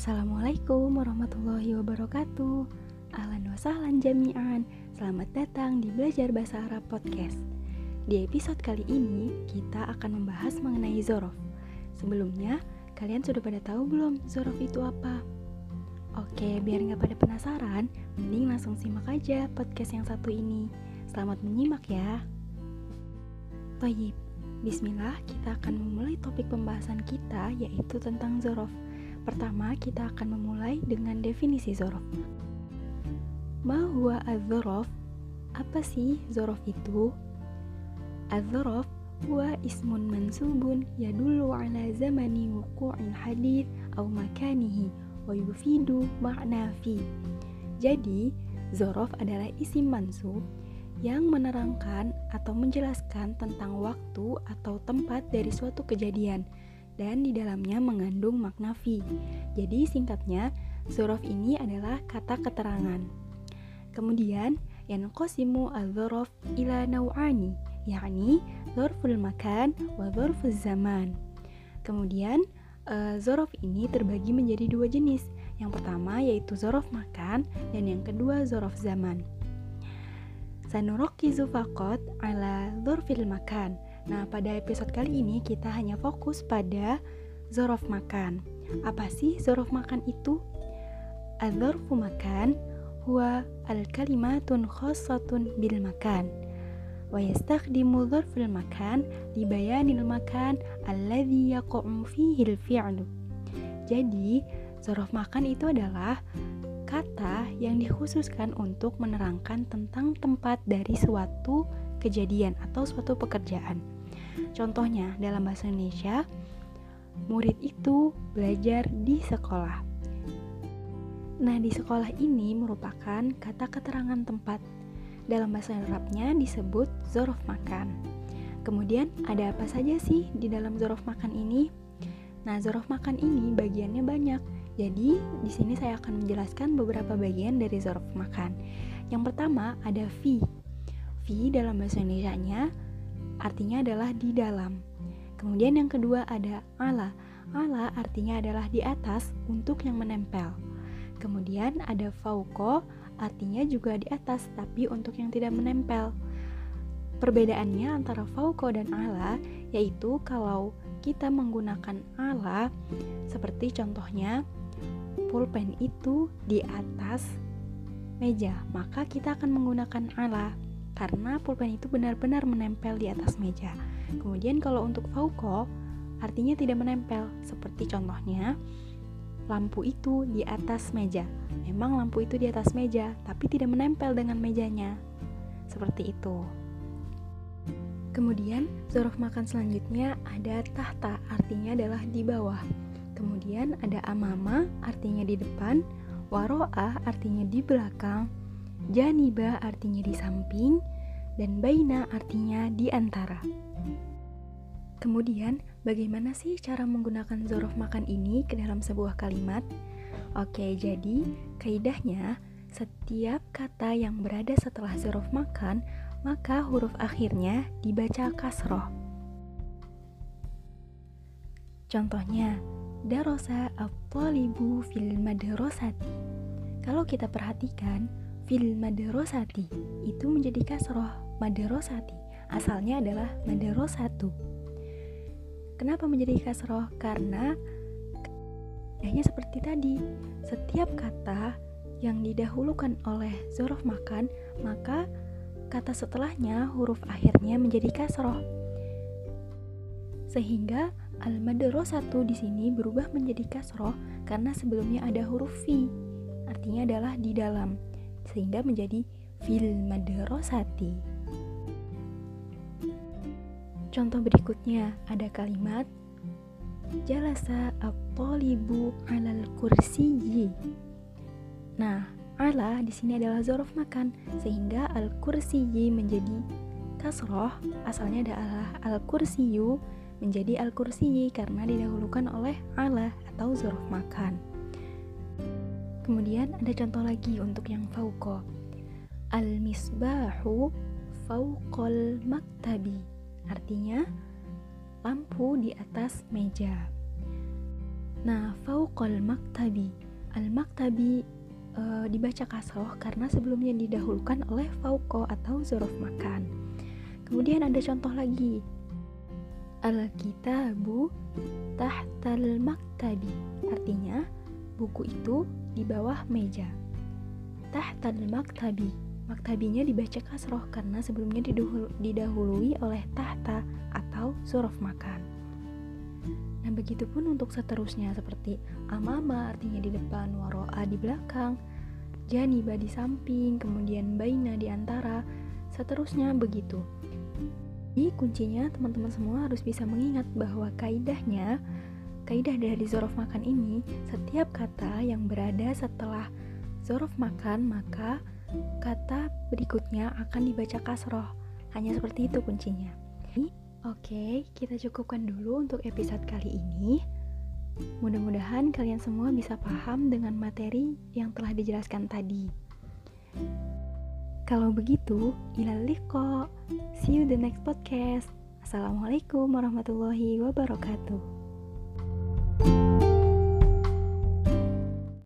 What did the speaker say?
Assalamualaikum warahmatullahi wabarakatuh. Ahlan wa sahlan jami'an. Selamat datang di Belajar Bahasa Arab Podcast. Di episode kali ini kita akan membahas mengenai zorof. Sebelumnya, kalian sudah pada tahu belum zorof itu apa? Oke, biar nggak pada penasaran, mending langsung simak aja podcast yang satu ini. Selamat menyimak ya. Toyib, Bismillah, kita akan memulai topik pembahasan kita yaitu tentang zorof. Pertama, kita akan memulai dengan definisi zorof. Ma huwa az-zorof? Apa sih zorof itu? Az-zorof huwa ismun mansubun yadullu ala zamani wuqu'il hadith atau makanihi wa yufidu ma'na fi. Jadi, zorof adalah isim mansub yang menerangkan atau menjelaskan tentang waktu atau tempat dari suatu kejadian dan di dalamnya mengandung makna fi. Jadi singkatnya, zorof ini adalah kata keterangan. Kemudian, yang qasimu al-zorof ila naw'ani, yakni zorful makan wa zorful zaman. Kemudian, uh, zorof ini terbagi menjadi dua jenis. Yang pertama yaitu zorof makan dan yang kedua zorof zaman. Sanurokizu fakot ala zurfil makan. Nah, pada episode kali ini kita hanya fokus pada zorof makan. Apa sih zorof makan itu? Adzorfu makan huwa al-kalimatun khossatun bil makan. Wa yastakhdimu dzarful makan li bayanil makan alladhi yaqa'u fihi al-fi'lu. Jadi, zorof makan itu adalah kata yang dikhususkan untuk menerangkan tentang tempat dari suatu kejadian atau suatu pekerjaan. Contohnya, dalam bahasa Indonesia, murid itu belajar di sekolah. Nah, di sekolah ini merupakan kata keterangan tempat. Dalam bahasa Arabnya disebut zorof makan. Kemudian, ada apa saja sih di dalam zorof makan ini? Nah, zorof makan ini bagiannya banyak jadi, di sini saya akan menjelaskan beberapa bagian dari zorof makan. Yang pertama ada fi. Fi dalam bahasa Indonesia-nya artinya adalah di dalam. Kemudian yang kedua ada ala. Ala artinya adalah di atas untuk yang menempel. Kemudian ada fauko artinya juga di atas tapi untuk yang tidak menempel. Perbedaannya antara fauko dan ala yaitu kalau kita menggunakan ala seperti contohnya pulpen itu di atas meja, maka kita akan menggunakan ala karena pulpen itu benar-benar menempel di atas meja. Kemudian kalau untuk fauko artinya tidak menempel, seperti contohnya lampu itu di atas meja. Memang lampu itu di atas meja, tapi tidak menempel dengan mejanya. Seperti itu. Kemudian, zorof makan selanjutnya ada tahta, artinya adalah di bawah. Kemudian ada amama artinya di depan, waroa artinya di belakang, janiba artinya di samping, dan baina artinya di antara. Kemudian, bagaimana sih cara menggunakan zorof makan ini ke dalam sebuah kalimat? Oke, jadi kaidahnya setiap kata yang berada setelah zorof makan, maka huruf akhirnya dibaca kasroh. Contohnya, darosa at-talibu fil. Kalau kita perhatikan, fil madrasati itu menjadi kasroh madrasati. Asalnya adalah madrasatu. Kenapa menjadi kasroh? Karena hanya seperti tadi, setiap kata yang didahulukan oleh zorof makan, maka kata setelahnya huruf akhirnya menjadi kasroh. Sehingga al satu di sini berubah menjadi kasroh karena sebelumnya ada huruf fi, artinya adalah di dalam, sehingga menjadi fil madrasati. Contoh berikutnya ada kalimat jalasa at-talibu 'alal kursiyyi. Nah, ala di sini adalah zorof makan sehingga al-kursiyyi menjadi kasroh asalnya adalah al-kursiyu menjadi al-kursiyi karena didahulukan oleh ala atau zorof makan. Kemudian ada contoh lagi untuk yang fauko. Al-misbahu fauqal maktabi. Artinya lampu di atas meja. Nah, fauqal maktabi. Al-maktabi e, dibaca kasroh karena sebelumnya didahulukan oleh fauqo atau zorof makan. Kemudian ada contoh lagi. Al-kitabu tahtal maktabi. Artinya, buku itu di bawah meja. Tahtal maktabi. Maktabinya dibaca kasroh karena sebelumnya didahului oleh tahta atau zorof makan. Nah, begitupun untuk seterusnya seperti amama artinya di depan, waro'a di belakang, janiba di samping, kemudian baina di antara, seterusnya begitu. Jadi kuncinya teman-teman semua harus bisa mengingat bahwa kaidahnya, kaidah dari zorof makan ini, setiap kata yang berada setelah zorof makan maka kata berikutnya akan dibaca kasroh. Hanya seperti itu kuncinya. Oke, kita cukupkan dulu untuk episode kali ini. Mudah-mudahan kalian semua bisa paham dengan materi yang telah dijelaskan tadi. Kalau begitu, kok. See you the next podcast. Assalamualaikum warahmatullahi wabarakatuh.